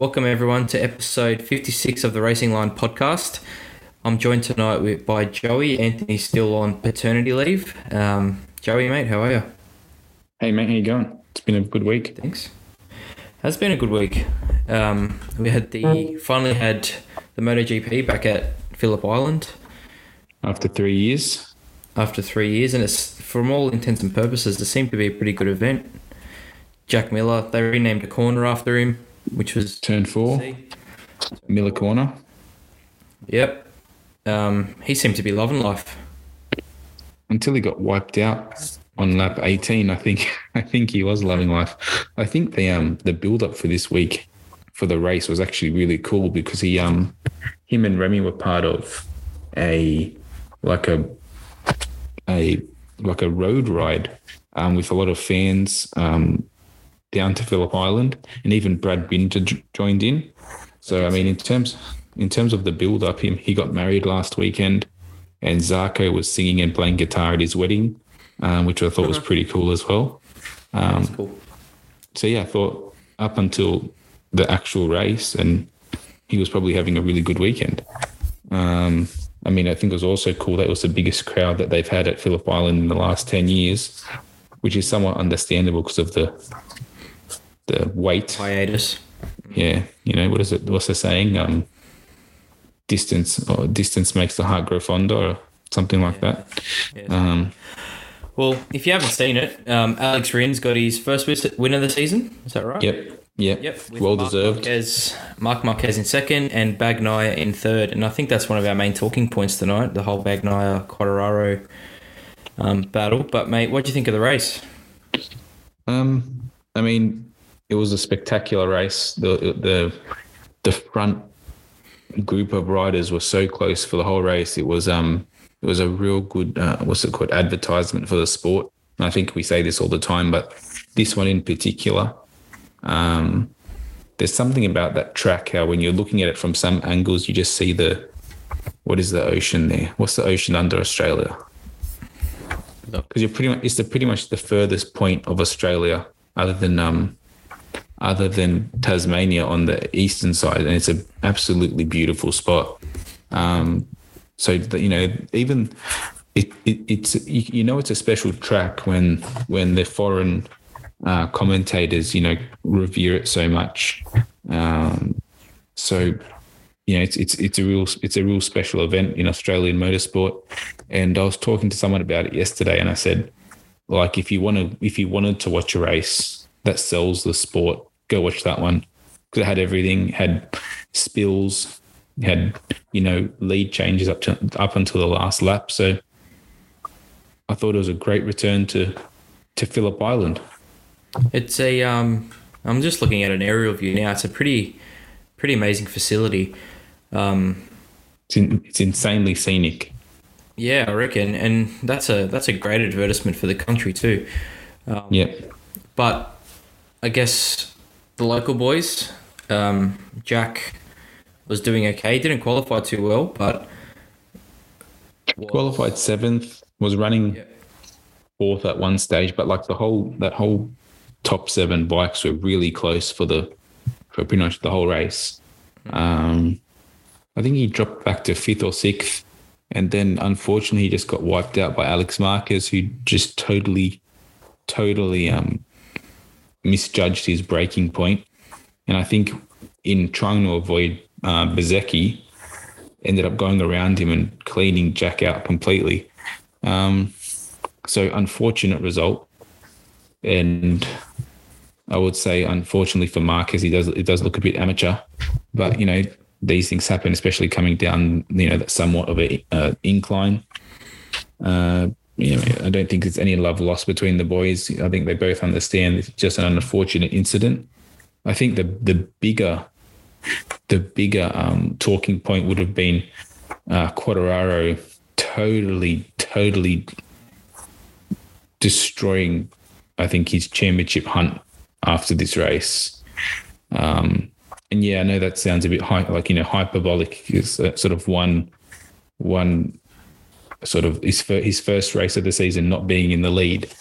Welcome everyone to episode 56 of the Racing Line podcast. I'm joined tonight with, by Joey. Anthony's still on paternity leave. Um, Joey, mate, how are you? Hey, mate, how you going? It's been a good week. Thanks. Has been a good week. Um, we had the finally had the MotoGP back at Phillip Island After three years, after three years, and it's from all intents and purposes, it seemed to be a pretty good event. Jack Miller, they renamed a corner after him, which was turn four, Miller Corner. Yep. Um, he seemed to be loving life. Until he got wiped out on lap 18, I think I think he was loving life. I think the um the build up for this week for the race was actually really cool because he um him and Remy were part of a like a a like a road ride um, with a lot of fans um, down to Phillip Island, and even Brad Binder joined in. So I mean, in terms in terms of the build up, him he got married last weekend, and Zarco was singing and playing guitar at his wedding, um, which I thought was pretty cool as well. Um, That's cool. so yeah, I thought up until the actual race, and he was probably having a really good weekend. Um, I mean, I think it was also cool that it was the biggest crowd that they've had at Phillip Island in the last ten years, which is somewhat understandable because of the the weight. Hiatus. Yeah, you know what is it? What's the saying? Um, distance or distance makes the heart grow fonder, or something like that. Yeah. Um, Well, if you haven't seen it, um, Alex Rins got his first win of the season. Is that right? yep, yep, Yep. well Mark deserved. Marquez, Marc Marquez in second and Bagnaia in third. And I think that's one of our main talking points tonight the whole Bagnaia Quartararo um, battle. But, mate, what do you think of the race? Um, I mean, it was a spectacular race. The the the front group of riders were so close for the whole race. It was um it was a real good uh, what's it called advertisement for the sport. And I think we say this all the time, but this one in particular, um, there's something about that track. How when you're looking at it from some angles, you just see the what is the ocean there? What's the ocean under Australia? because you're pretty much it's the pretty much the furthest point of Australia other than um other than Tasmania on the eastern side, and it's an absolutely beautiful spot. Um, so that, you know, even it, it it's you, you know it's a special track when when the foreign uh, commentators you know revere it so much. Um, so you know, it's it's it's a real it's a real special event in Australian motorsport. And I was talking to someone about it yesterday, and I said, like, if you want to, if you wanted to watch a race that sells the sport, go watch that one because it had everything, had spills, had you know lead changes up to up until the last lap. So I thought it was a great return to to Phillip Island. It's a. Um, I'm just looking at an aerial view now. It's a pretty, pretty amazing facility. Um, It's in, it's insanely scenic. yeah, I reckon, and that's a that's a great advertisement for the country too. Um, Yep. But I guess the local boys, um, Jack was doing okay. Didn't qualify too well, but Qualified seventh, was running Yeah. fourth at one stage, but like the whole that whole top seven bikes were really close for the for pretty much the whole race. Um, I think he dropped back to fifth or sixth, and then unfortunately he just got wiped out by Alex Marquez, who just totally, totally um, misjudged his braking point, and I think in trying to avoid uh, Bezecchi, ended up going around him and cleaning Jack out completely. Um, so unfortunate result, and I would say unfortunately for Marquez, he does it does look a bit amateur, but you know these things happen, especially coming down you know that somewhat of a uh, incline. Uh, you know, I don't think there's any love lost between the boys. I think they both understand it's just an unfortunate incident. I think the the bigger the bigger um, talking point would have been uh, Quartararo totally, totally destroying, I think, his championship hunt after this race. Um, and yeah, I know that sounds a bit high, like you know, hyperbolic. Is uh, sort of one, one, sort of his fir- his first race of the season not being in the lead,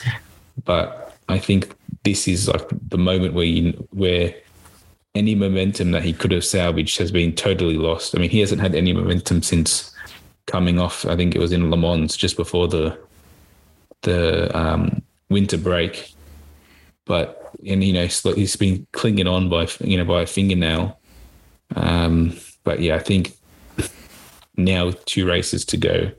but I think this is like the moment where you where any momentum that he could have salvaged has been totally lost. I mean, he hasn't had any momentum since coming off. I think it was in Le Mans just before the the um, winter break. But and you know he's been clinging on by you know by a fingernail. Um, but yeah, I think now two races to go.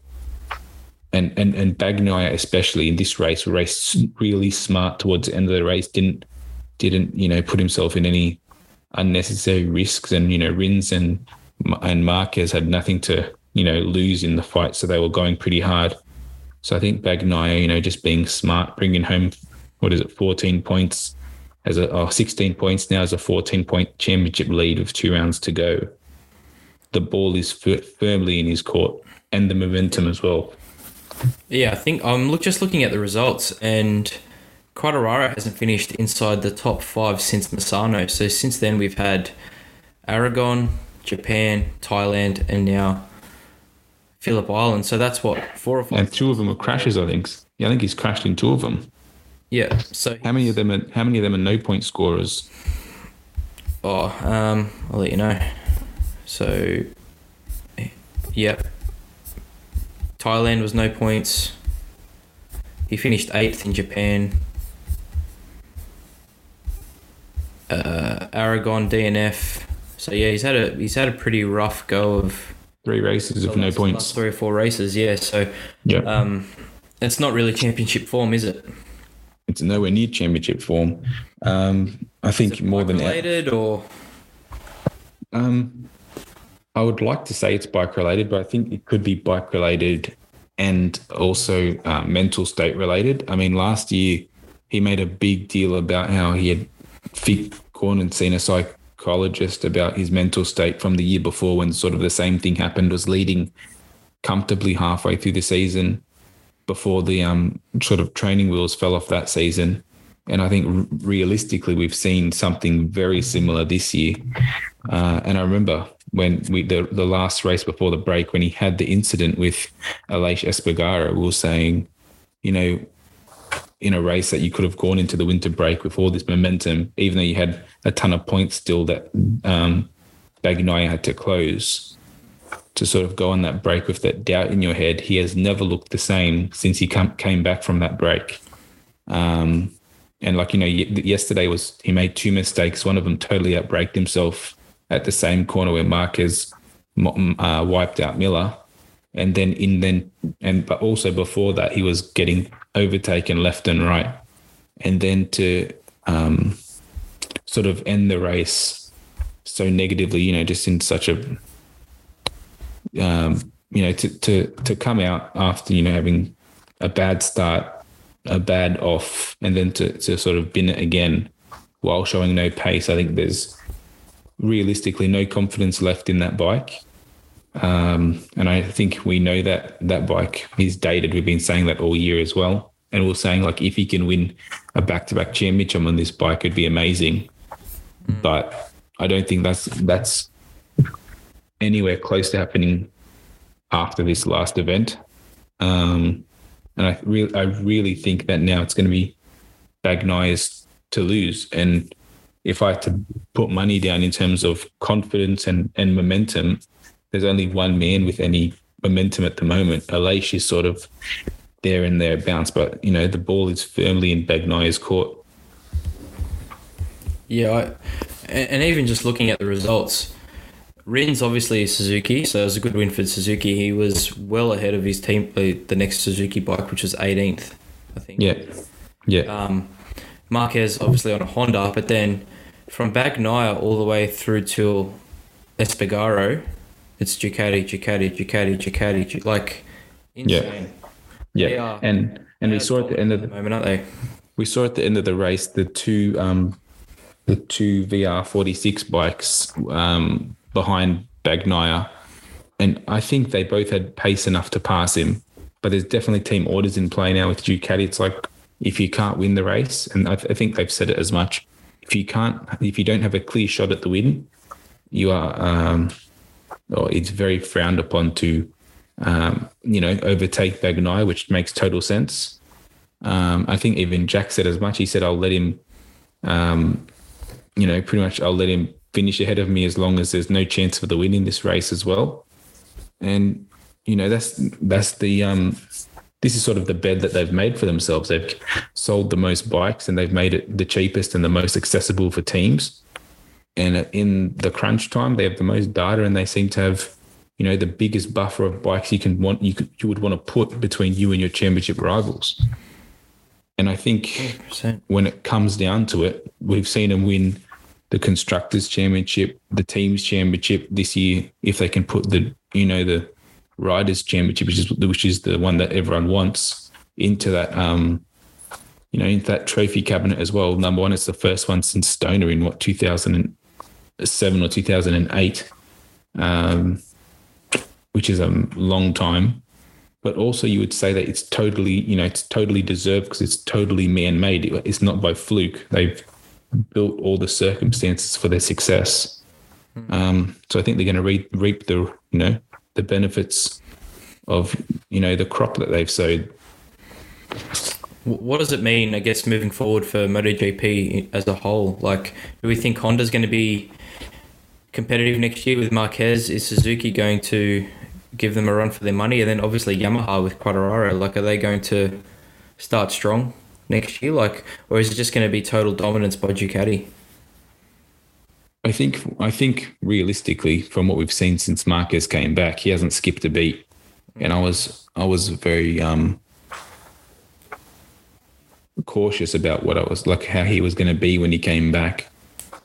And and and Bagnaia especially in this race raced really smart towards the end of the race. Didn't didn't you know put himself in any unnecessary risks. And you know Rins and and Marquez had nothing to you know lose in the fight, so they were going pretty hard. So I think Bagnaia, you know, just being smart, bringing home what is it, 14 points as a oh, 16 points now as a 14 point championship lead with two rounds to go. The ball is f- firmly in his court and the momentum as well. Yeah, I think I'm look just looking at the results and Quartararo hasn't finished inside the top five since Misano. So since then we've had Aragon, Japan, Thailand, and now Phillip Island. So that's what four or five. And two of them are crashes, I think. Yeah, I think he's crashed in two of them. Yeah. So how many of them are how many of them are no point scorers? Oh, um, I'll let you know. So, yep. Thailand was no points. He finished eighth in Japan. Uh, Aragon DNF. So yeah, he's had a he's had a pretty rough go of three races of no points. Three or four races, yeah. So yeah, um, it's not really championship form, is it? it's nowhere near championship form. Um, I think more than related or. Um, I would like to say it's bike related, but I think it could be bike related and also uh, mental state related. I mean, last year he made a big deal about how he had gone and seen a psychologist about his mental state from the year before when sort of the same thing happened, was leading comfortably halfway through the season before the um, sort of training wheels fell off that season. And I think realistically, we've seen something very similar this year. Uh, and I remember when we the, the last race before the break, when he had the incident with Aleix Espargaro, we were saying, you know, in a race that you could have gone into the winter break with all this momentum, even though you had a ton of points still that um, Bagnaia had to close to sort of go on that break with that doubt in your head. He has never looked the same since he come, came back from that break. Um, and like, you know, yesterday was, he made two mistakes. One of them totally outbraked himself at the same corner where Marquez uh, wiped out Miller. And then in then, and but also before that, he was getting overtaken left and right. And then to um, sort of end the race so negatively, you know, just in such a um, you know, to, to, to come out after, you know, having a bad start, a bad off, and then to, to sort of bin it again while showing no pace, I think there's realistically no confidence left in that bike. Um, and I think we know that that bike is dated. We've been saying that all year as well. And we're saying like if he can win a back-to-back championship on this bike, it'd be amazing. Mm. But I don't think that's that's anywhere close to happening after this last event. Um, and I really, I really think that now it's going to be Bagnaia's to lose. And if I had to put money down in terms of confidence and, and momentum, there's only one man with any momentum at the moment. Aleix is sort of there and there bounce, but you know the ball is firmly in Bagnaia's court. Yeah, I, and even just looking at the results, Rins obviously Suzuki, so it was a good win for Suzuki. He was well ahead of his team, the next Suzuki bike, which was 18th, I think. Yeah, yeah. Um, Marquez obviously on a Honda, but then from Bagnaia all the way through to Espargaro, it's Ducati, Ducati, Ducati, Ducati, like insane. Yeah, yeah. and and we saw at the end of the, the moment, aren't they? We saw at the end of the race the two um, the two VR forty six bikes um, behind Bagnaia. And I think they both had pace enough to pass him. But there's definitely team orders in play now with Ducati. It's like if you can't win the race, and I, th- I think they've said it as much. If you can't, if you don't have a clear shot at the win, you are, um, or it's very frowned upon to, um, you know, overtake Bagnaia, which makes total sense. Um, I think even Jack said as much. He said, "I'll let him, um, you know, pretty much, I'll let him finish ahead of me as long as there's no chance for the win in this race as well. And you know that's that's the um this is sort of the bed that they've made for themselves. They've sold the most bikes and they've made it the cheapest and the most accessible for teams. And in the crunch time, they have the most data and they seem to have, you know, the biggest buffer of bikes you can want you could you would want to put between you and your championship rivals. And I think 100%. when it comes down to it, we've seen them win the constructors championship, the teams championship this year. If they can put the you know the riders championship, which is which is the one that everyone wants, into that um you know into that trophy cabinet as well. Number one, it's the first one since Stoner in what two thousand and seven or two thousand and eight, um, which is a long time. But also you would say that it's totally you know it's totally deserved because it's totally man-made. It's not by fluke. They've built all the circumstances for their success. Um, so i think they're going to reap, reap the you know the benefits of you know the crop that they've sowed What does it mean, I guess, moving forward for MotoGP as a whole? Like, do we think Honda's going to be competitive next year with Marquez? Is Suzuki going to give them a run for their money? And then obviously Yamaha with Quartararo. Like, are they going to start strong next year? Like, or is it just going to be total dominance by Ducati? I think I think realistically, from what we've seen since Marquez came back, he hasn't skipped a beat, and I was I was very um, cautious about what I was like how he was going to be when he came back.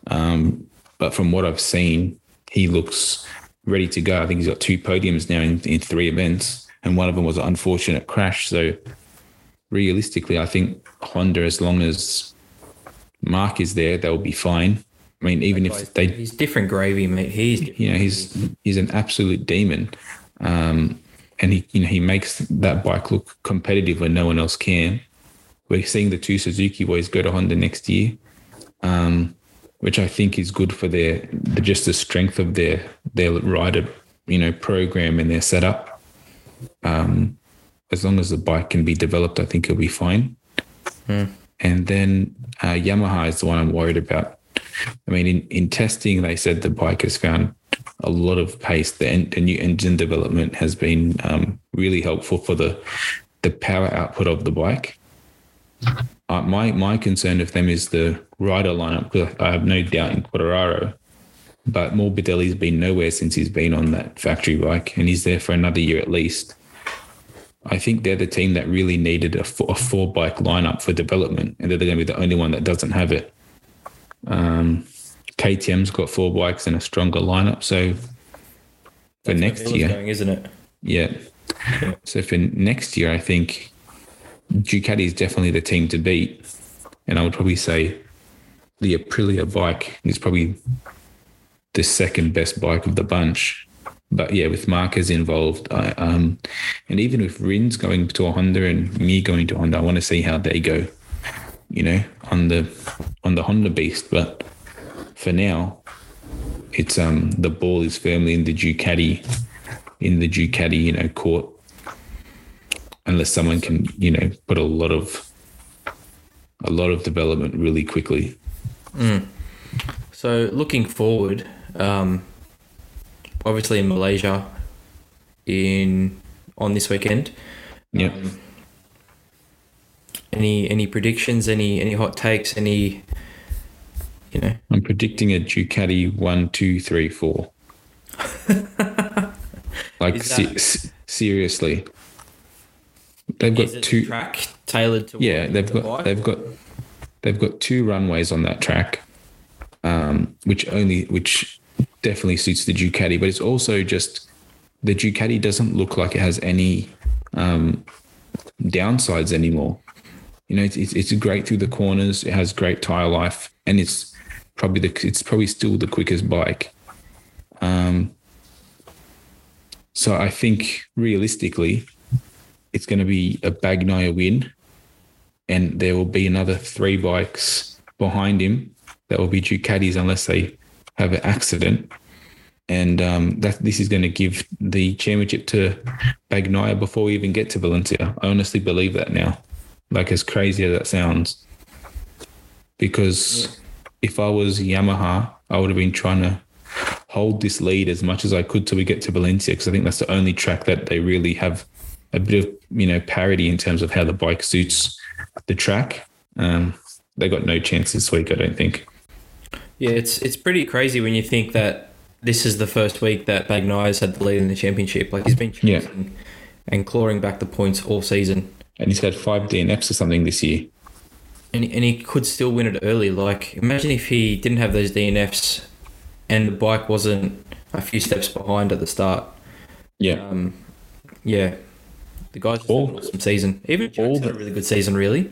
Um, but from what I've seen, he looks ready to go. I think he's got two podiums now in, in three events, and one of them was an unfortunate crash. So realistically, I think Honda, as long as Marc is there, they'll be fine. I mean, even if they He's different gravy, mate. He's you know he's he's an absolute demon. Um, and he you know he makes that bike look competitive when no one else can. We're seeing the two suzuki boys go to honda next year um, which i think is good for their the, just the strength of their their rider you know program and their setup. Um, as long as the bike can be developed i think it'll be fine. And then uh, Yamaha is the one I'm worried about. I mean, in, in testing, they said the bike has found a lot of pace. The, en- the new engine development has been um, really helpful for the the power output of the bike. Uh, my my concern of them is the rider lineup. Because I have no doubt in Quartararo, but Morbidelli's been nowhere since he's been on that factory bike, and he's there for another year at least. I think they're the team that really needed a four, a four bike lineup for development, and they're going to be the only one that doesn't have it. Um, KTM's got four bikes and a stronger lineup, so for next year, going, isn't it? yeah. So for next year, I think Ducati is definitely the team to beat, and I would probably say the Aprilia bike is probably the second best bike of the bunch. But yeah, with Marquez involved, I, um, and even with Rins going to a Honda and Mir going to Honda, I want to see how they go. You know, on the on the Honda beast. But for now, it's um the ball is firmly in the Ducati in the Ducati, you know, court. Unless someone can, you know, put a lot of a lot of development really quickly. So looking forward, um, obviously in Malaysia, in on this weekend. Yeah. Any any predictions? Any any hot takes? Any you know? I'm predicting a Ducati one, two, three, four. like se- seriously, they've got two. track tailored to Yeah, they've got bike? they've got they've got two runways on that track, um, which only which definitely suits the Ducati, but it's also just the Ducati doesn't look like it has any um, downsides anymore. You know, it's, it's it's great through the corners. It has great tire life, and it's probably the it's probably still the quickest bike. Um, so I think realistically, it's going to be a Bagnaia win, and there will be another three bikes behind him that will be Ducatis unless they have an accident. And um, that this is going to give the championship to Bagnaia before we even get to Valencia. I honestly believe that now. Like as crazy as that sounds, because if I was Yamaha I would have been trying to hold this lead as much as I could till we get to Valencia because I think that's the only track that they really have a bit of you know parity in terms of how the bike suits the track. Um, they got no chance this week, I don't think. Yeah, it's it's pretty crazy when you think that this is the first week that Bagnaia had the lead in the championship. Like he's been chasing yeah. and clawing back the points all season. And he's had five DNFs or something this year. And, and he could still win it early. Like imagine if he didn't have those DNFs and the bike wasn't a few steps behind at the start. Yeah. Um, yeah. The guys had an awesome season. Even Jack's all the, had a really good season, really.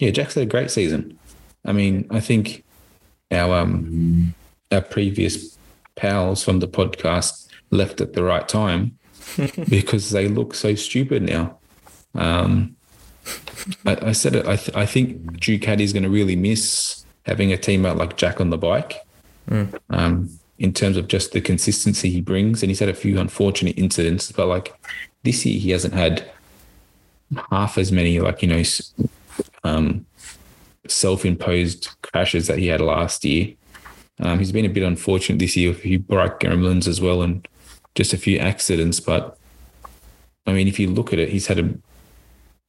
Yeah, Jack's had a great season. I mean, I think our um our previous pals from the podcast left at the right time because they look so stupid now. Um, I, I said it. I, th- I think Ducati is going to really miss having a teammate like Jack on the bike. Mm. Um, in terms of just the consistency he brings, and he's had a few unfortunate incidents, but like this year he hasn't had half as many like you know um, self-imposed crashes that he had last year. Um, he's been a bit unfortunate this year with a few bike gremlins as well, and just a few accidents. But I mean, if you look at it, he's had a,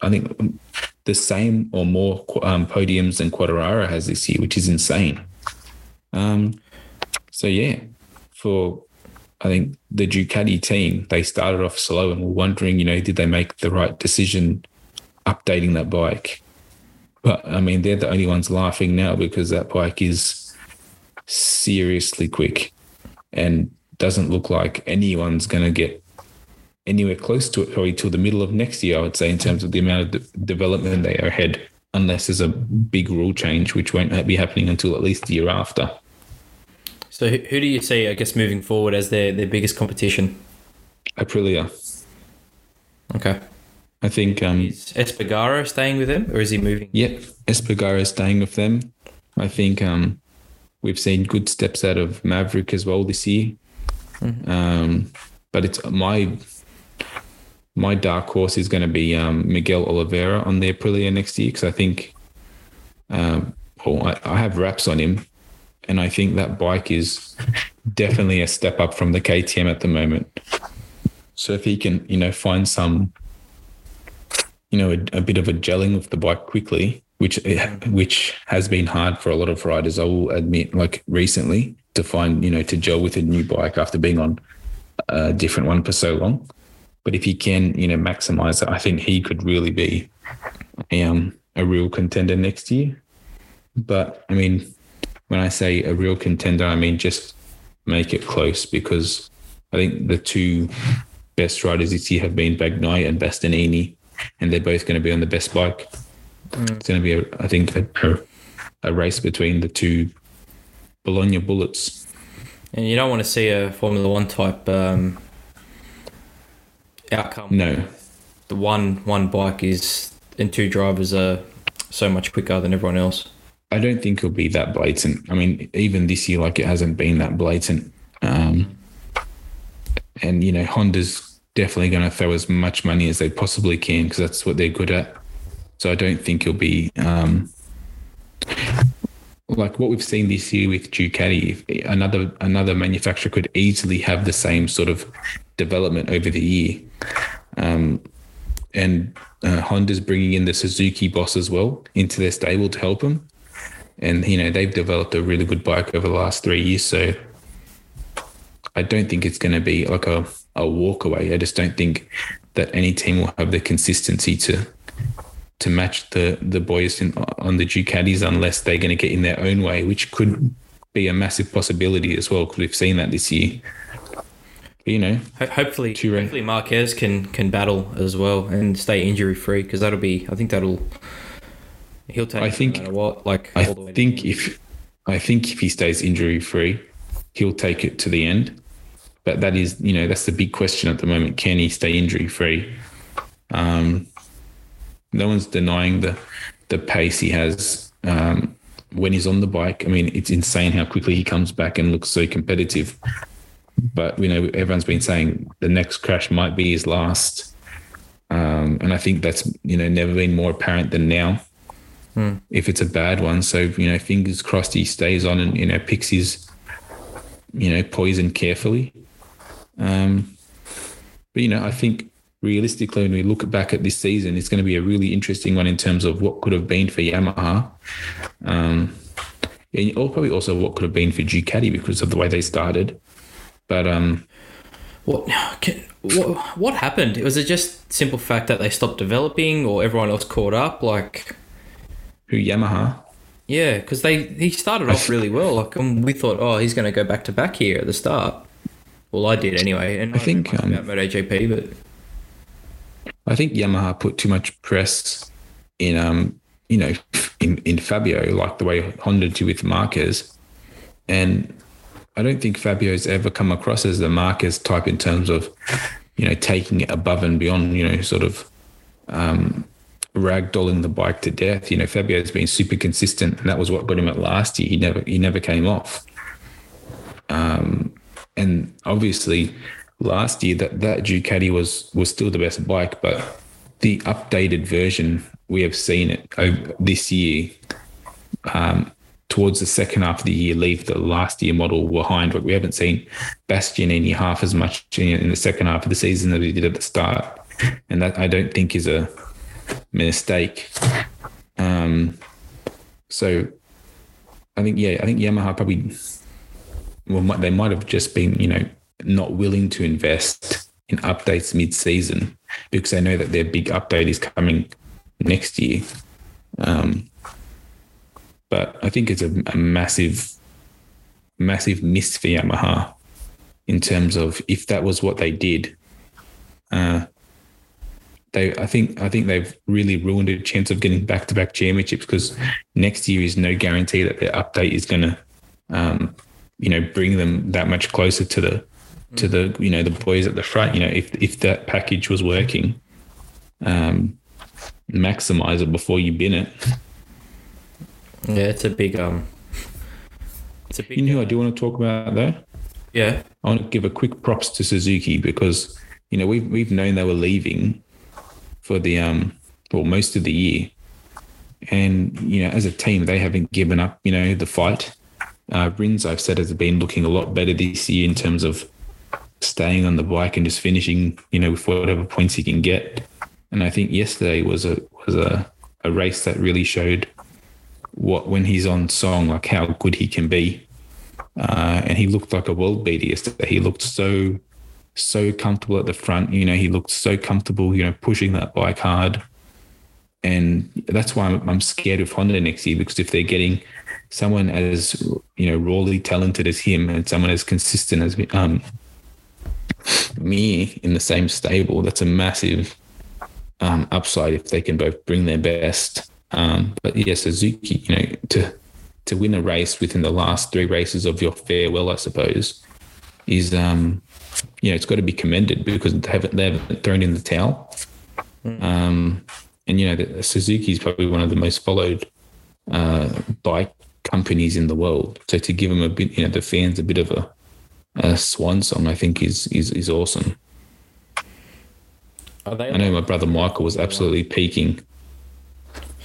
I think, the same or more um, podiums than Quartararo has this year, which is insane. Um, so yeah, for I think the Ducati team, they started off slow and were wondering, you know, did they make the right decision updating that bike? But I mean, they're the only ones laughing now because that bike is seriously quick and doesn't look like anyone's going to get anywhere close to it probably till the middle of next year, I would say, in terms of the amount of de- development they are ahead, unless there's a big rule change, which won't be happening until at least the year after. So, who do you see, I guess, moving forward as their, their biggest competition? Aprilia. Okay. I think. Um, is Espargaro staying with them or is he moving? Yep. Espargaro is staying with them. I think um, we've seen good steps out of Maverick as well this year. Mm-hmm. Um, but it's my my dark horse is going to be um, Miguel Oliveira on the Aprilia next year because I think, um, well, I, I, have wraps on him, and I think that bike is definitely a step up from the KTM at the moment. So if he can, you know, find some, you know, a, a bit of a gelling of the bike quickly, which which has been hard for a lot of riders, I will admit, like recently, to find, you know, to gel with a new bike after being on a different one for so long. But if he can, you know, maximize it, I think he could really be um, a real contender next year. But I mean, when I say a real contender, I mean just make it close because I think the two best riders this year have been Bagnaia and Bastianini, and they're both going to be on the best bike. Mm. It's going to be, a, I think, a, a race between the two Bologna bullets. And you don't want to see a Formula One type um, outcome. No, the one one bike is and two drivers are so much quicker than everyone else. I don't think it'll be that blatant. I mean, even this year, like it hasn't been that blatant. Um, and you know, Honda's definitely going to throw as much money as they possibly can because that's what they're good at. So I don't think it'll be um, like what we've seen this year with Ducati. Another another manufacturer could easily have the same sort of development over the year. Um, and uh, Honda's bringing in the Suzuki boss as well into their stable to help them and you know they've developed a really good bike over the last three years. So I don't think it's going to be like a a walk away. I just don't think that any team will have the consistency to to match the the boys in, on the Ducatis unless they're going to get in their own way, which could be a massive possibility as well because we've seen that this year. You know, hopefully, hopefully Marquez can can battle as well and stay injury free because that'll be. I think that'll He'll take. I think no what. Like I think if I think if he stays injury free, he'll take it to the end. But that is, you know, that's the big question at the moment. Can he stay injury free? Um, no one's denying the the pace he has um, when he's on the bike. I mean, it's insane how quickly he comes back and looks so competitive. But you know, everyone's been saying the next crash might be his last, um, and I think that's you know never been more apparent than now mm. if it's a bad one. So, you know, fingers crossed he stays on and, you know, picks his you know, poison carefully. Um, but you know, I think realistically, when we look back at this season, it's going to be a really interesting one in terms of what could have been for Yamaha, um, and probably also what could have been for Ducati because of the way they started. But um, what, can, what what happened? Was it just simple fact that they stopped developing, or everyone else caught up? Like who Yamaha? Yeah, because they he started off really well. Like um, we thought, oh, he's going to go back to back here at the start. Well, I did anyway, and I, I think um, about MotoGP, but I think Yamaha put too much press in, um, you know, in in Fabio, like the way Honda did with Marquez, and I don't think Fabio's ever come across as the Marquez type in terms of, you know, taking it above and beyond, you know, sort of um, ragdolling the bike to death. You know, Fabio's been super consistent, and that was what got him at last year. He never he never came off. Um, and obviously, last year that that Ducati was was still the best bike, but the updated version we have seen it over this year. Um, towards the second half of the year, leave the last year model behind. But we haven't seen Bastianini half as much in the second half of the season that he did at the start, and that I don't think is a mistake. Um, so I think yeah, I think Yamaha probably well they might have just been you know not willing to invest in updates mid-season because they know that their big update is coming next year. Um, but I think it's a, a massive, massive miss for Yamaha in terms of if that was what they did. Uh, they I think I think they've really ruined a chance of getting back to back championships because next year is no guarantee that their update is going to, um, you know, bring them that much closer to the to the you know the boys at the front. You know, if if that package was working, um, maximize it before you bin it. Yeah, it's a big um. It's a big. You know, who I do want to talk about though. Yeah, I want to give a quick props to Suzuki because you know we've we've known they were leaving for the um well most of the year, and you know as a team they haven't given up. You know the fight. Uh, Rins I've said has been looking a lot better this year in terms of staying on the bike and just finishing. You know with whatever points he can get. And I think yesterday was a was a, a race that really showed what when he's on song, like how good he can be. Uh, and he looked like a world beater yesterday. He looked so so comfortable at the front. You know, he looked so comfortable, you know, pushing that bike hard. And that's why I'm, I'm scared of Honda next year because if they're getting someone as, you know, rawly talented as him and someone as consistent as um, Mir in the same stable, that's a massive um, upside if they can both bring their best. Um, but yeah, Suzuki, you know, to to win a race within the last three races of your farewell, I suppose, is um, you know, it's got to be commended because they haven't, they haven't thrown in the towel. Mm. Um, and, you know, the, Suzuki is probably one of the most followed uh, bike companies in the world. So to give them a bit, you know, the fans a bit of a, a swan song, I think is, is, is awesome. I know my brother Michael was absolutely peaking.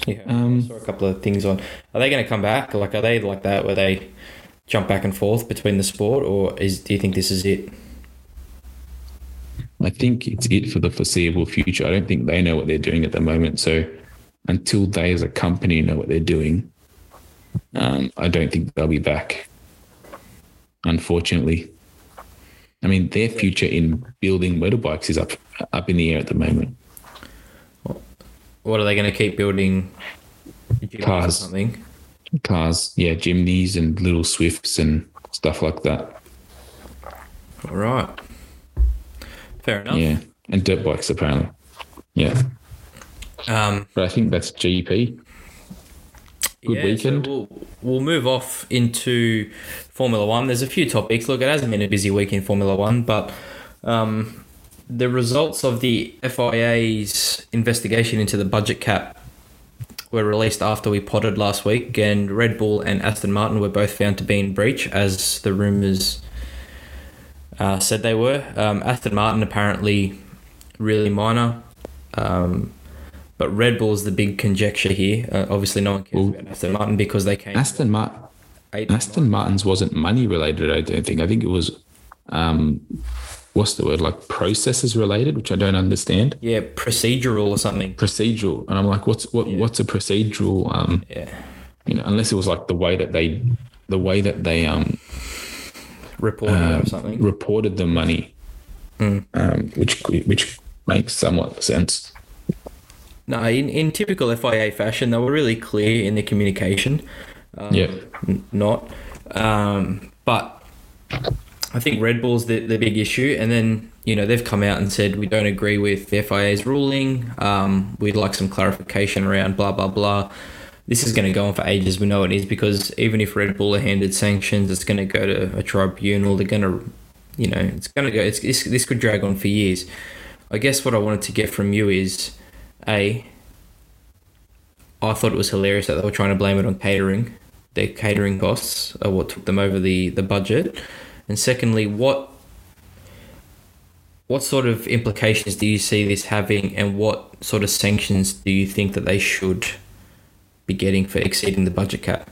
Yeah, um, I saw a couple of things on. Are they going to come back? Like, are they like that where they jump back and forth between the sport, or is do you think this is it? I think it's it for the foreseeable future. I don't think they know what they're doing at the moment. So until they as a company know what they're doing, um, I don't think they'll be back. Unfortunately. I mean, their future in building motorbikes is up up in the air at the moment. What are they going to keep building? Cars, something. Cars, yeah, Jimnys and little Swifts and stuff like that. All right. Fair enough. Yeah, and dirt bikes apparently. Yeah. Um, but I think that's GP. Good yeah, weekend. So we'll, we'll move off into Formula One. There's a few topics. Look, it hasn't been a busy week in Formula One, but um, the results of the FIA's investigation into the budget cap were released after we potted last week, and Red Bull and Aston Martin were both found to be in breach, as the rumours uh, said they were. Um, Aston Martin apparently really minor, um, but Red Bull is the big conjecture here. Uh, obviously, no one cares about Aston Martin because they came. Aston Martin. Aston Martin's wasn't money related. I don't think. I think it was, um, what's the word like processes related, which I don't understand. Yeah, procedural or something. Procedural, and I'm like, what's what? What's a procedural? Um, Yeah, you know, unless it was like the way that they, the way that they um reporting Uh, or something. reported the money, Mm. um, which which makes somewhat sense. No, in, in typical FIA fashion, they were really clear in the communication. Um, Yeah. n- not. Um, but I think Red Bull's the, the big issue. And then, you know, they've come out and said, we don't agree with the FIA's ruling. Um, we'd like some clarification around blah, blah, blah. This is going to go on for ages. We know it is because even if Red Bull are handed sanctions, it's going to go to a tribunal. They're going to, you know, it's going to go, it's, this, this could drag on for years. I guess what I wanted to get from you is A, I thought it was hilarious that they were trying to blame it on catering. Their catering costs are what took them over the, the budget. And secondly, what what sort of implications do you see this having and what sort of sanctions do you think that they should be getting for exceeding the budget cap?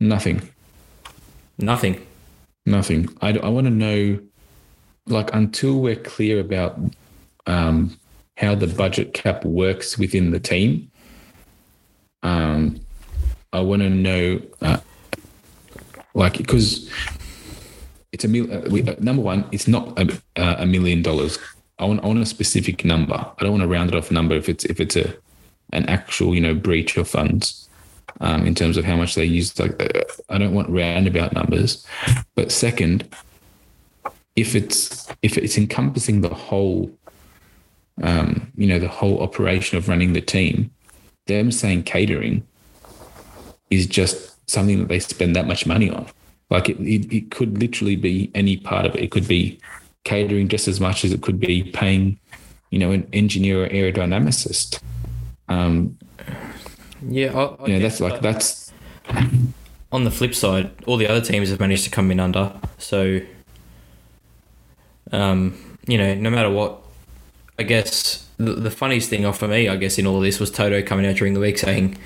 Nothing. Nothing. Nothing. I, I want to know, like, until we're clear about um, how the budget cap works within the team, um, I want to know, uh, like, because it's a mil- uh, we, uh, number one, it's not a, uh, a million dollars. I want, I want a specific number. I don't want to round it off number if it's if it's a an actual you know breach of funds um, in terms of how much they use. Like, uh, I don't want roundabout numbers. But second, if it's if it's encompassing the whole, um, you know, the whole operation of running the team, them saying catering is just something that they spend that much money on. Like it, it, it could literally be any part of it. It could be catering just as much as it could be paying, you know, an engineer or aerodynamicist. Um, Yeah, I, I you know, that's like that's on the flip side, all the other teams have managed to come in under. So, um, you know, no matter what, I guess the, the funniest thing off for me, I guess, in all of this was Toto coming out during the week saying,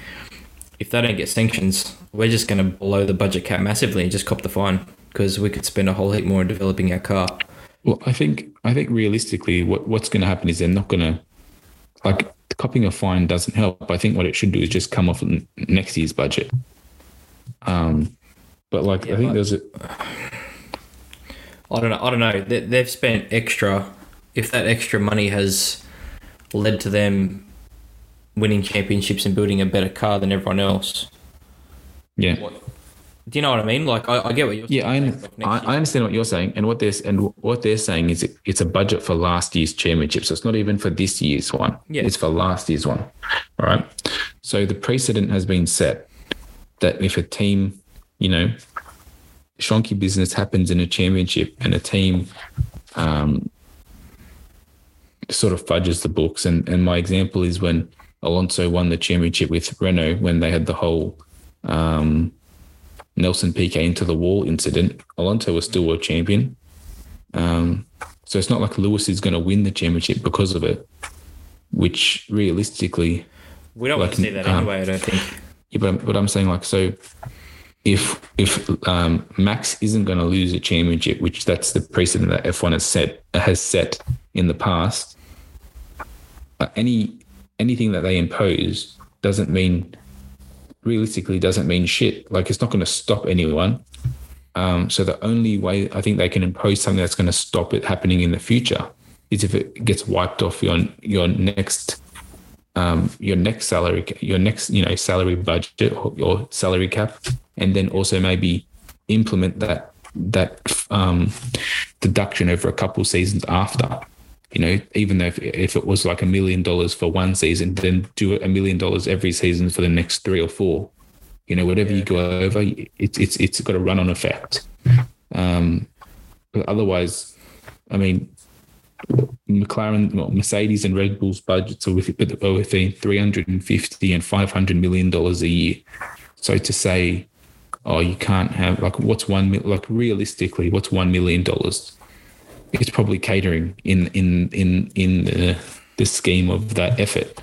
if they don't get sanctions, we're just going to blow the budget cap massively and just cop the fine because we could spend a whole heap more in developing our car. Well, I think I think realistically, what what's going to happen is they're not going to like copying a fine doesn't help. I think what it should do is just come off next year's budget. Um, but like Yeah, I think there's a I don't know. I don't know. They, they've spent extra. If that extra money has led to them winning championships and building a better car than everyone else, yeah do you know what I mean? Like, I, I get what you're yeah I, saying. I I understand what you're saying and what they're and what they're saying is it's a budget for last year's championship, so it's not even for this year's one. Yeah. it's for last year's one. All right. So the precedent has been set that if a team, you know, shonky business happens in a championship and a team um, sort of fudges the books. And, and my example is when Alonso won the championship with Renault when they had the whole um, Nelson Piquet into the wall incident. Alonso was still world champion. Um, so it's not like Lewis is going to win the championship because of it, which realistically, we don't want to see that um, anyway. I don't think. yeah, but, but I'm saying like so if if um, Max isn't going to lose a championship, which that's the precedent that F1 has set has set in the past, uh, any anything that they impose doesn't mean realistically doesn't mean shit. Like it's not going to stop anyone. Um, so the only way I think they can impose something that's going to stop it happening in the future is if it gets wiped off your your next um, your next salary, your next you know salary budget or your salary cap, and then also maybe implement that that um, deduction over a couple seasons after. You know, even though if, if it was like a million dollars for one season, then do it a million dollars every season for the next three or four. You know, whatever you go over, it's it's it's got a run on effect. Um, but otherwise, I mean, McLaren, well, Mercedes, and Red Bull's budgets are with- are within 350 and 500 million dollars a year. So to say, oh, you can't have like what's one like realistically, what's one million dollars? It's probably catering in in in in the the scheme of that effort,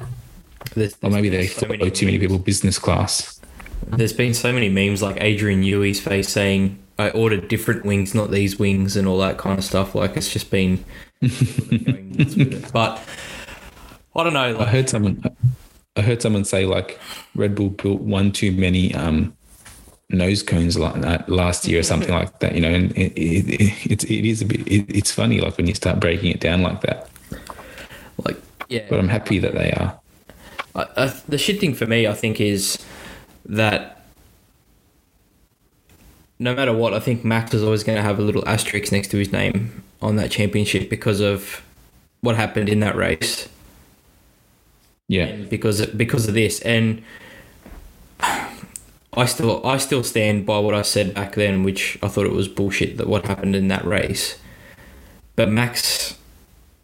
There's, or maybe they so follow many too many people business class. there's been so many memes like Adrian Newey's face saying, I ordered different wings, not these wings, and all that kind of stuff. Like, it's just been. going nuts with it. But I don't know. I heard someone. I heard someone say like Red Bull built one too many um, nose cones like that last year or mm-hmm. something like that. You know, and it, it, it, it's a bit. It, it's funny like when you start breaking it down like that. like yeah. But I'm happy that they are. I, I, the shit thing for me, I think, is that no matter what, I think Max is always going to have a little asterisk next to his name on that championship because of what happened in that race Yeah, and because because of this. And I still I still stand by what I said back then, which I thought it was bullshit that what happened in that race. But Max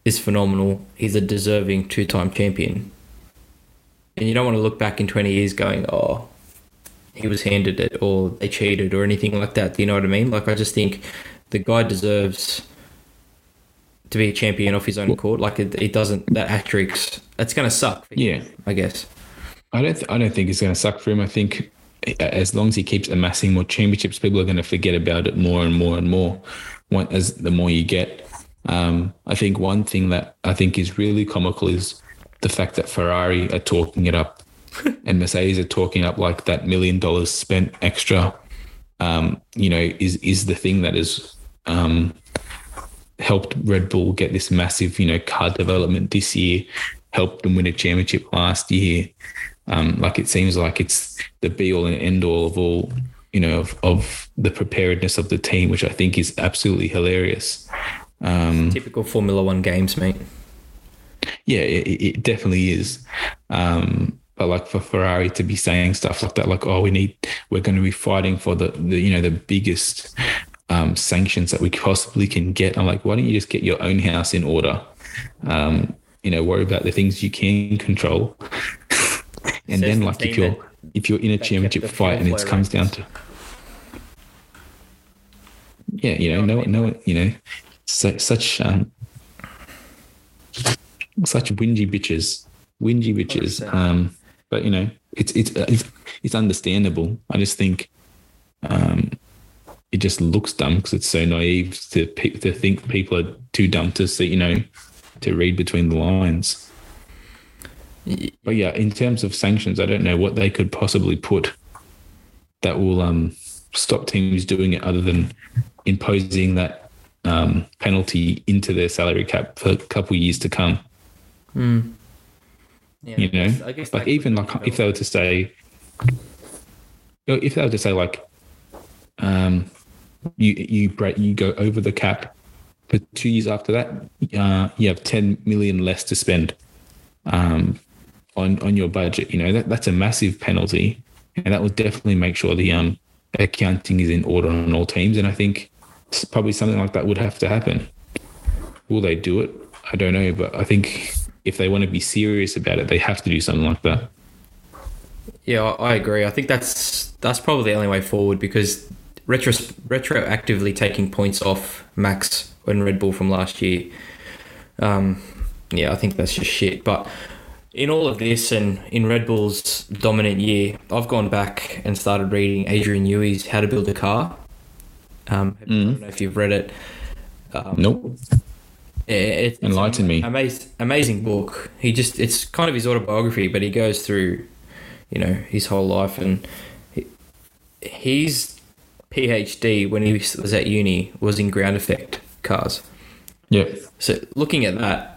is phenomenal. He's a deserving two time champion. And you don't want to look back in 20 years going, oh, he was handed it or they cheated or anything like that. Do you know what I mean? Like, I just think the guy deserves to be a champion off his own accord. Like, it, it doesn't, that asterisk, it's going to suck. for him, yeah. I guess. I don't. Th- I don't think it's going to suck for him. I think as long as he keeps amassing more championships, people are going to forget about it more and more and more. One, as the more you get, um, I think one thing that I think is really comical is the fact that Ferrari are talking it up, and Mercedes are talking up like that million dollars spent extra. Um, you know, is is the thing that has um, helped Red Bull get this massive, you know, car development this year, helped them win a championship last year. Um, like it seems like it's the be all and end all of all, you know, of, of the preparedness of the team, which I think is absolutely hilarious. Um, Typical Formula One games, mate. yeah, it, it definitely is. Um, but like for Ferrari to be saying stuff like that, like, oh, we need, we're going to be fighting for the, the you know, the biggest um, sanctions that we possibly can get. I'm like, why don't you just get your own house in order? Um, you know, worry about the things you can control. And then, the like, if you're that- if you're in a championship fight and it comes down to, yeah, you know, no, no, you know, so, such um, such whingy bitches, whingy bitches. Um, but you know, it's it's it's it's understandable. I just think um, it just looks dumb because it's so naive to pe- to think people are too dumb to see, you know, to read between the lines. But yeah, in terms of sanctions, I don't know what they could possibly put that will um, stop teams doing it other than imposing that um, penalty into their salary cap for a couple of years to come. Yeah, You I guess- know, I guess like even like if they were to say, you know, if they were to say like, um, you you break you go over the cap for two years after that, uh, you have ten million less to spend, um, on on your budget. You know that that's a massive penalty, and that will definitely make sure the um accounting is in order on all teams. And I think probably something like that would have to happen. Will they do it? I don't know, but I think if they want to be serious about it, they have to do something like that. Yeah, I agree. I think that's that's probably the only way forward because retro retroactively taking points off Max and Red Bull from last year. Um, yeah, I think that's just shit. But in all of this and in Red Bull's dominant year, I've gone back and started reading Adrian Newey's How to Build a Car. Um, I don't know if you've read it. Um, Nope. it, it's Enlighten me. Amazing, amazing book. He just, it's kind of his autobiography, but he goes through, you know, his whole life. And he, his PhD when he was at uni was in ground effect cars. Yeah. So looking at that,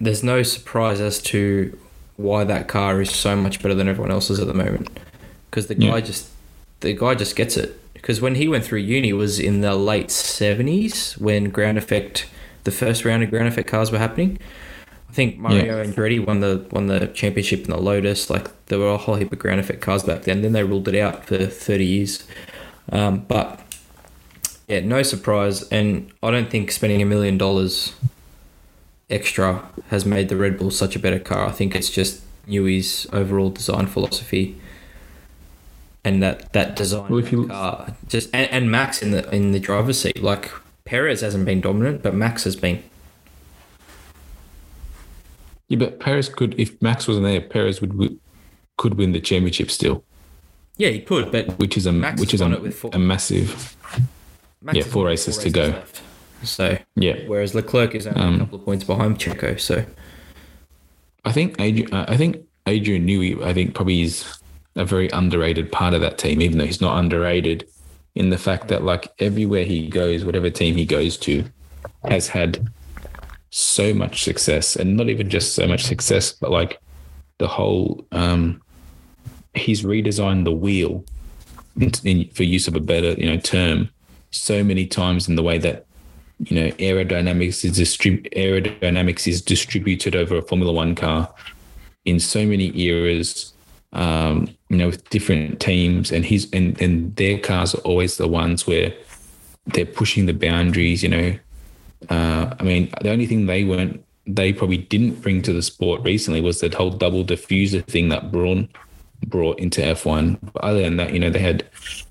there's no surprise as to why that car is so much better than everyone else's at the moment. Because the guy just, the guy just gets it. Because when he went through uni was in the late seventies when ground effect, the first round of ground effect cars were happening. I think Mario Andretti won the won the championship in the Lotus. Like there were a whole heap of ground effect cars back then. Then they ruled it out for thirty years. Um, but yeah, no surprise. And I don't think spending a million dollars extra has made the Red Bull such a better car. I think it's just Newey's overall design philosophy and that that design Well, of the you- car. Just and, and Max in the in the driver's seat. Like Perez hasn't been dominant, but Max has been. Yeah, but Perez could, if Max wasn't there, Perez would could win the championship still, Yeah, he could, but which is a Max which is a, with four- a massive. Max Yeah, has four races to go. left. So Yeah, whereas Leclerc is only Um, a couple of points behind Checo. So I think Adrian. uh, I think Adrian Newey. I think probably is a very underrated part of that team, even though he's not underrated in the fact that like everywhere he goes, whatever team he goes to, has had so much success, and not even just so much success, but like the whole. um He's redesigned the wheel, in, in, for use of a better you know term, so many times in the way that you know aerodynamics is distrib- aerodynamics is distributed over a Formula One car in so many eras. Um, you know, with different teams, and he's and and their cars are always the ones where they're pushing the boundaries. You know, uh, I mean, the only thing they weren't they probably didn't bring to the sport recently was that whole double diffuser thing that Brawn brought into F1. But other than that, you know, they had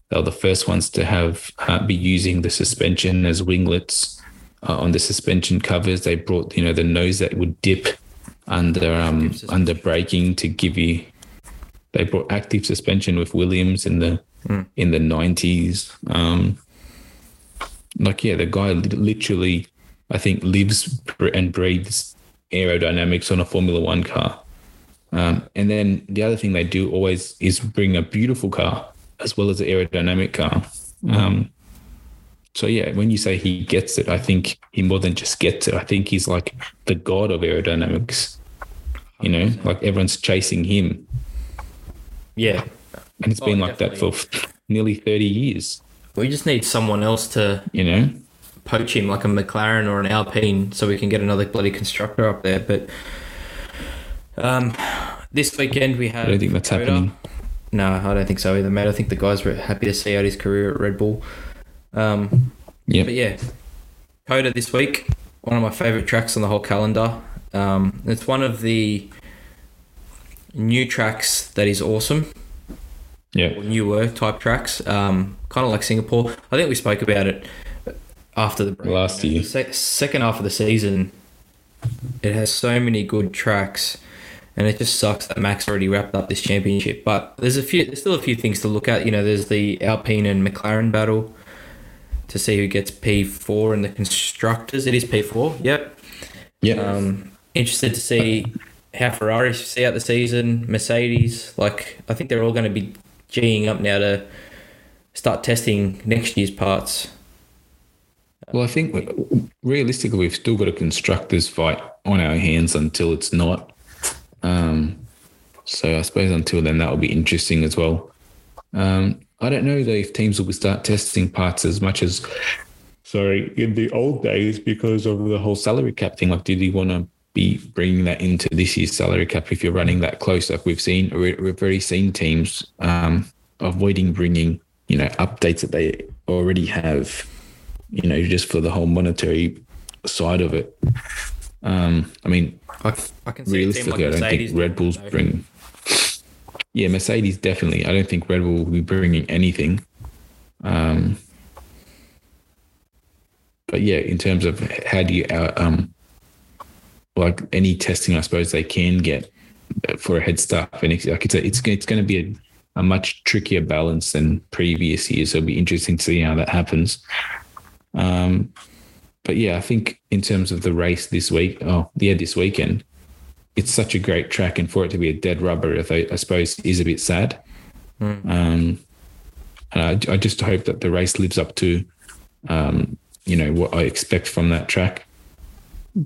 they were the first ones to have uh, be using the suspension as winglets uh, on the suspension covers. They brought you know the nose that would dip under um under braking to give you. They brought active suspension with Williams in the in the nineties. Um, like yeah, the guy literally, I think, lives and breathes aerodynamics on a Formula One car. Um, and then the other thing they do always is bring a beautiful car as well as an aerodynamic car. Um, so yeah, when you say he gets it, I think he more than just gets it. I think he's like the god of aerodynamics. You know, like everyone's chasing him, yeah, and it's Oh, been like that for nearly thirty years. we just need someone else to You know, poach him, like a McLaren or an Alpine, so we can get another bloody constructor up there. But um, this weekend we have. I don't think that's COTA. happening. No, I don't think so either, mate. I think the guys were happy to see out his career at Red Bull. Um, Yeah, But yeah, COTA this week, one of my favourite tracks on the whole calendar. Um, it's one of the new tracks that is awesome, yeah, or newer type tracks, um, kind of like Singapore. I think we spoke about it after the break. Last year. sec- second half of the season, it has so many good tracks, and it just sucks that Max already wrapped up this championship. But there's a few, there's still a few things to look at. You know, there's the Alpine and McLaren battle to see who gets P4 in the constructors. It is P4. Yep. yeah. Um, interested to see how Ferrari see out the season, Mercedes. Like, I think they're all going to be geeing up now to start testing next year's parts. Well, I think realistically, we've still got a constructors fight on our hands until it's not. Um, so I suppose until then, that will be interesting as well. Um, I don't know though if teams will start testing parts as much as, sorry, in the old days because of the whole salary cap thing. Like, did you want to be bringing that into this year's salary cap if you're running that close? Like we've seen, we- we've already seen teams um, avoiding bringing, you know, updates that they already have you know, just for the whole monetary side of it. Um, I mean, I, I can see team like realistically, I don't think Red Bull's bring. Yeah, Mercedes definitely. I don't think Red Bull will be bringing anything. Um, but yeah, in terms of how do you out, um, like any testing, I suppose they can get for a head start. And it's like it's a, it's it's going to be a, a much trickier balance than previous years. So it'll be interesting to see how that happens. Um, but yeah, I think in terms of the race this week, oh yeah, this weekend, it's such a great track, and for it to be a dead rubber, I, I suppose, is a bit sad. Um, and I, I just hope that the race lives up to, um, you know, what I expect from that track,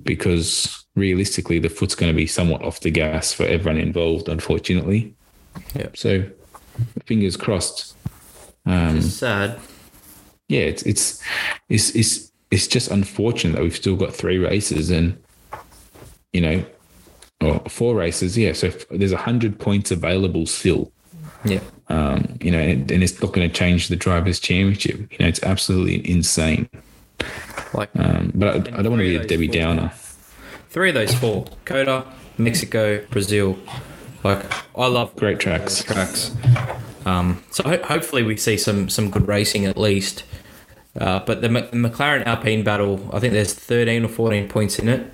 because realistically, the foot's going to be somewhat off the gas for everyone involved, unfortunately. Yep. So, fingers crossed. Um, It's sad. yeah, it's it's it's it's it's just unfortunate that we've still got three races and you know, or four races. Yeah, so there's a hundred points available still. Yeah. Um, you know, and, and it's not going to change the drivers' championship. You know, it's absolutely insane. Like Um, but I, I don't want to be a Debbie four Downer. three of those four: COTA, Mexico, Brazil. Like I love Great tracks. tracks. Um, so ho- hopefully we see some some good racing at least. Uh, but the, the McLaren Alpine battle, I think there's 13 or 14 points in it.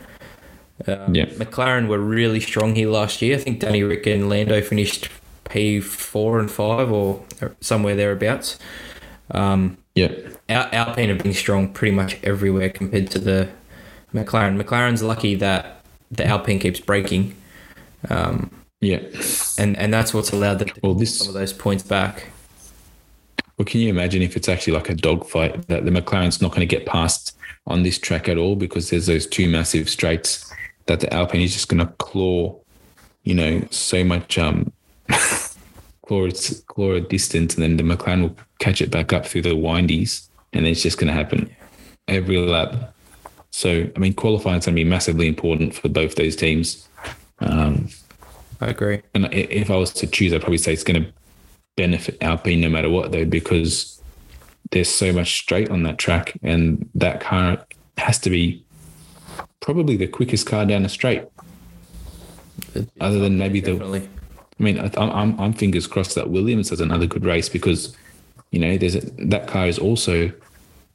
Um, Yeah. McLaren were really strong here last year. I think Danny Rick and Lando finished P four and five or somewhere thereabouts. Um, Yeah. Al- Alpine have been strong pretty much everywhere compared to the McLaren. McLaren's lucky that the Alpine keeps breaking, um, Yeah. and and that's what's allowed them to Well, this- some of those points back. Well, can you imagine if it's actually like a dogfight that the McLaren's not going to get past on this track at all because there's those two massive straights that the Alpine is just going to claw, you know, so much um, claw claw a distance, and then the McLaren will catch it back up through the windies, and it's just going to happen every lap. So, I mean, qualifying is going to be massively important for both those teams. Um, I agree. and if I was to choose, I'd probably say it's going to benefit Alpine no matter what, though, because there's so much straight on that track, and that car has to be probably the quickest car down the straight. Other than maybe the. I mean, I- I'm I'm, I'm fingers crossed that Williams has another good race because, you know, there's a, that car is also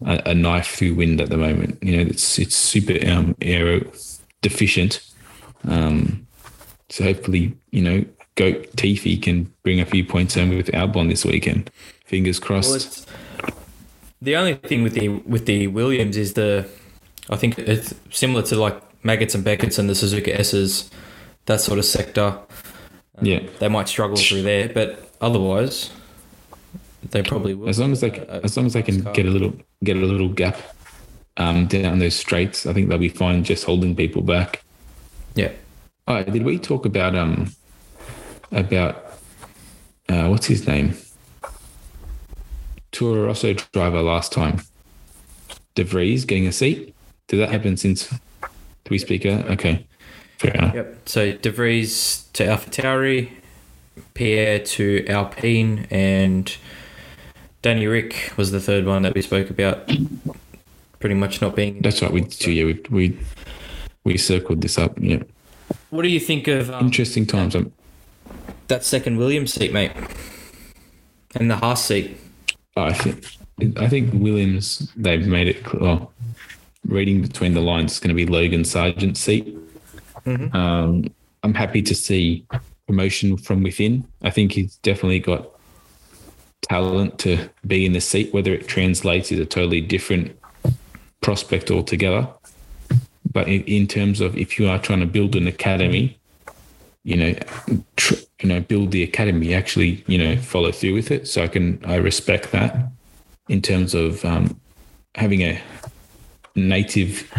a, a knife through wind at the moment. You know, it's it's super um, aero deficient. Um, so hopefully, you know, Goat Tiffy can bring a few points home with Albon this weekend. Fingers crossed. Well, the only thing with the with the Williams is the, I think it's similar to like Maggotts and Becketts and the Suzuka S's, that sort of sector. yeah, They might struggle through there, but otherwise, they probably will. as long as they Uh, as long as they can car. get a little get a little gap um, down those straights, I think they'll be fine just holding people back. yeah. Oh, did we talk about um about uh, what's his name? Toro Rosso driver last time. De Vries getting a seat. Did that happen since did we speak? Uh, okay, fair enough. Yep. So De Vries to AlphaTauri, Pierre to Alpine, and Danny Rick was the third one that we spoke about. Pretty much not being. That's right. We yeah we we we circled this up. Yeah, What do you think of um, interesting times. Um, that second Williams seat, mate? And the Haas seat. I think I think Williams they've made it. Well, reading between the lines, it's going to be Logan Sargeant's seat. Mhm. Um, I'm happy to see promotion from within. I think he's definitely got talent to be in the seat. Whether it translates is a totally different prospect altogether. But in, in terms of if you are trying to build an academy, you know, tr- you know, build the academy, actually, you know, follow through with it. So I can, I respect that in terms of um, having a native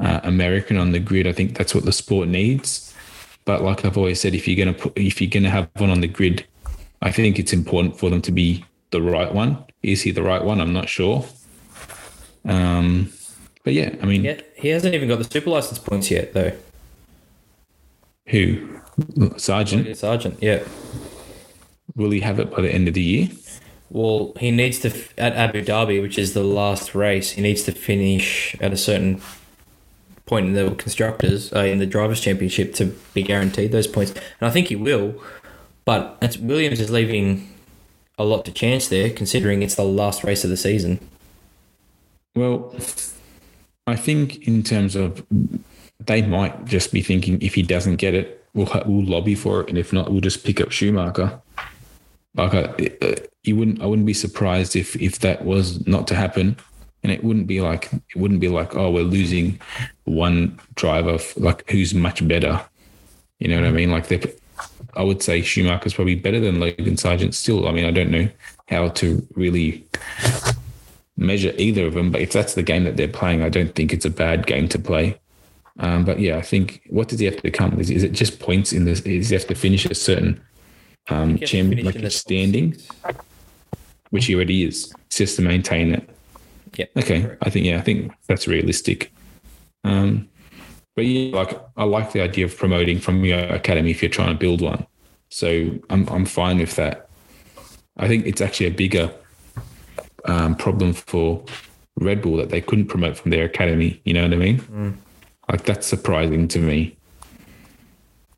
uh, American on the grid. I think that's what the sport needs. But like I've always said, if you're gonna put, if you're gonna have one on the grid, I think it's important for them to be the right one. Is he the right one? I'm not sure. Um, but yeah, I mean, Yeah, he hasn't even got the super license points yet, though. who Sargeant Sargeant, yeah. will he have it by the end of the year? Well, he needs to at Abu Dhabi, which is the last race. He needs to finish at a certain point in the constructors uh, in the drivers' championship to be guaranteed those points, and I think he will. But Williams is leaving a lot to chance there, considering it's the last race of the season. Well, I think in terms of they might just be thinking if he doesn't get it, we'll we'll lobby for it, and if not, we'll just pick up Schumacher. Like I, uh, you wouldn't, I wouldn't be surprised if if that was not to happen, and it wouldn't be like it wouldn't be like oh we're losing one driver like who's much better. You know what I mean? Like they, I would say Schumacher's probably better than Logan Sargeant. Still, I mean I don't know how to really measure either of them. But if that's the game that they're playing, I don't think it's a bad game to play. Um, but yeah, I think what does he have to come? Is, is it just points in this? Is he have to finish a certain um, He has to champion like in the a standing, six. which he already is? It's just to maintain it. Yeah. Okay, correct. I think yeah, I think that's realistic. Um, but yeah, like I like the idea of promoting from your academy if you're trying to build one. So I'm I'm fine with that. I think it's actually a bigger um, problem for Red Bull that they couldn't promote from their academy. You know what I mean? Like that's surprising to me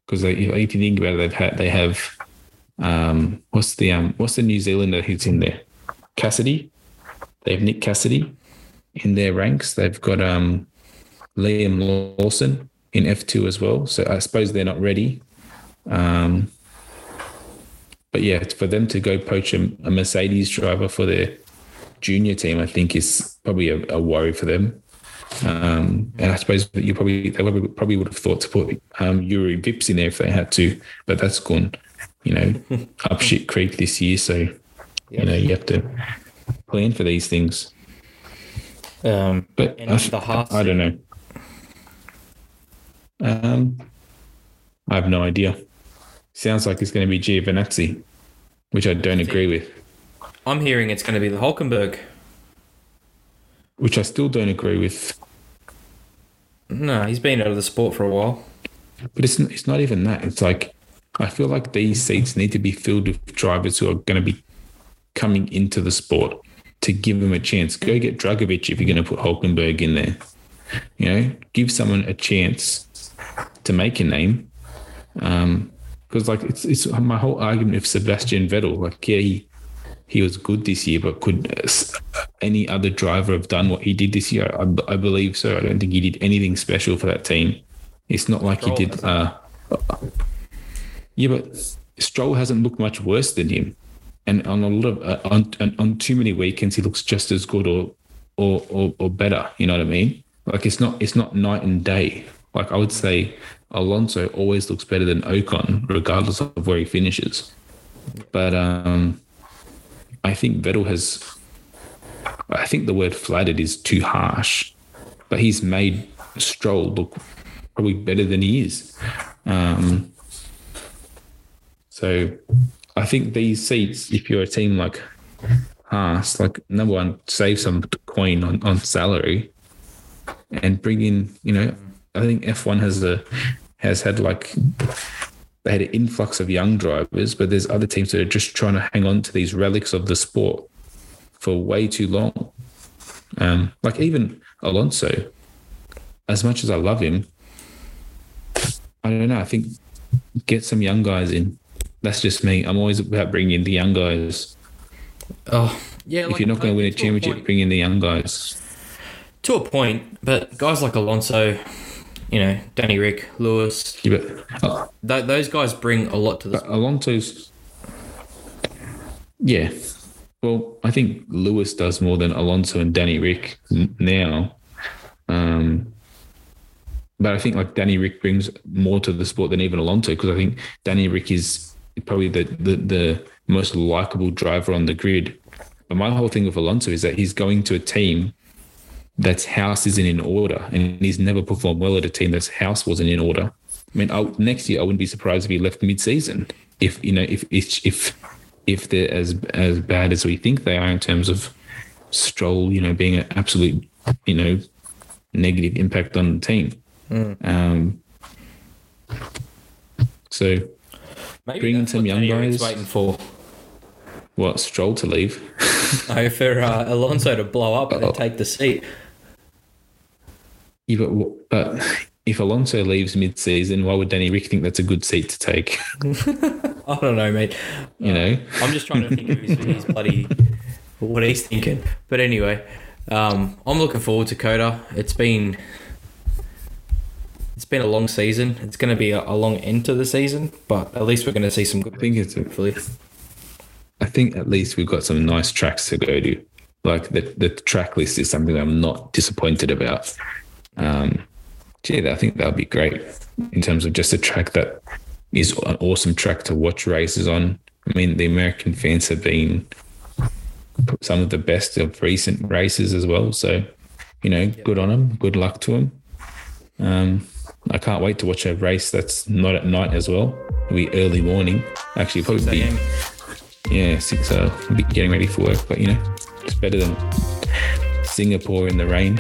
because if you think about it, they've had they have um, what's the um, what's the New Zealander who's in there? Cassidy. They have Nick Cassidy in their ranks. They've got um, Liam Lawson in F2 as well. So I suppose they're not ready. Um, but yeah, for them to go poach a, a Mercedes driver for their junior team, I think is probably a, a worry for them. Um, and I suppose that you probably they probably, would have thought to put um, Juri Vips in there if they had to, but that's gone, you know, up shit creek this year. So you know you have to plan for these things. Um, But I, the Haas I don't know. Um, I have no idea. Sounds like it's going to be Giovinazzi, which I don't agree with. I'm hearing it's going to be the Hulkenberg. Which I still don't agree with. No, he's been out of the sport for a while. But it's it's not even that. It's like I feel like these seats need to be filled with drivers who are going to be coming into the sport to give them a chance. Go get Drugovich if you're going to put Hulkenberg in there. You know, give someone a chance to make a name. Um, because like it's it's my whole argument with Sebastian Vettel. Like, yeah, he he was good this year, but could uh, any other driver have done what he did this year? I, I believe so. I don't think he did anything special for that team. It's not like he did. Uh, yeah, but Stroll hasn't looked much worse than him, and on a lot of uh, on, on too many weekends he looks just as good or or or, or better. You know what I mean? Like it's not it's not night and day. Like I would say, Alonso always looks better than Ocon, regardless of where he finishes. But um, I think Vettel has. I think the word flattered is too harsh, but he's made Stroll look probably better than he is. Um, so I think these seats, if you're a team like Haas, like number one, save some coin on, on salary and bring in, you know, I think F1 has a has had like they had an influx of young drivers, but there's other teams that are just trying to hang on to these relics of the sport for way too long. Um, like even Alonso, as much as I love him, I don't know. I think get some young guys in. That's just me. I'm always about bringing in the young guys. Oh, yeah. if you're not going to win a championship, bring in the young guys. to a point, but guys like Alonso, you know, Danny Rick, Lewis, Yeah, but, uh, th- those guys bring a lot to the. Alonso's, yeah. Well, I think Lewis does more than Alonso and Danny Rick now. Um, but I think like Danny Rick brings more to the sport than even Alonso because I think Danny Rick is probably the, the the most likable driver on the grid. But my whole thing with Alonso is that he's going to a team that's house isn't in order, and he's never performed well at a team that's house wasn't in order. I mean, I, next year I wouldn't be surprised if he left mid-season. If you know, if if if if they're as as bad as we think they are in terms of Stroll, you know, being an absolute, you know, negative impact on the team. Um, so Maybe bring in that's some what young guys. waiting for. what Stroll to leave? No, for uh, Alonso to blow up and take the seat. Yeah, but, but if Alonso leaves mid-season, why would Danny Rick think that's a good seat to take? I don't know, mate. You know, I'm just trying to think of his, his bloody what he's thinking. But anyway, um, I'm looking forward to COTA. It's been it's been a long season. It's going to be a, a long end to the season, but at least we're going to see some good. I think it's. Hopefully. I think at least we've got some nice tracks to go to. Like the the track list is something I'm not disappointed about. Um, yeah, I think that'll be great in terms of just a track that is an awesome track to watch races on. I mean, the American fans have been some of the best of recent races as well. So, you know, good on them. Good luck to them. Um, I can't wait to watch a race that's not at night as well. It'll be early morning. Actually, it'll probably be yeah, six. Uh, be getting ready for work, but you know, it's better than Singapore in the rain.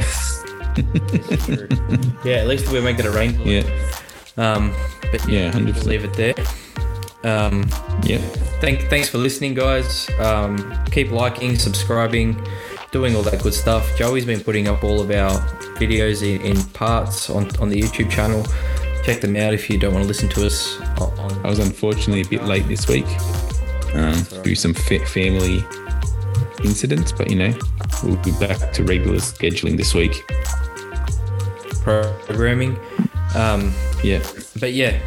yeah, at least we're making it a rain. yeah, Um, but yeah, yeah, hundred we'll percent. leave it there. Um, Yeah, thank, thanks for listening, guys. Um, keep liking, subscribing, doing all that good stuff. Joey's been putting up all of our videos in, in parts on, on the YouTube channel. Check them out if you don't want to listen to us on. I was unfortunately a bit late this week um, through some fa- family incidents, but you know, we'll be back to regular scheduling this week. programming. Um, Yeah, but yeah,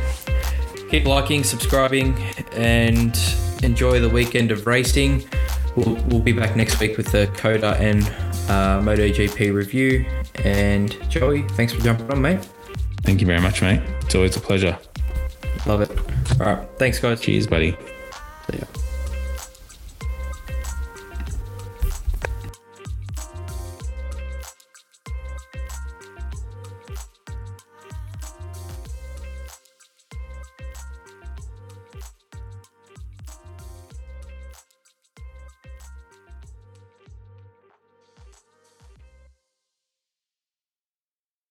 keep liking, subscribing, and enjoy the weekend of racing. We'll, we'll be back next week with the COTA and uh, MotoGP review. And Joey, thanks for jumping on, mate. Thank you very much, mate. It's always a pleasure. Love it. All right. Thanks, guys. Cheers, buddy. See ya.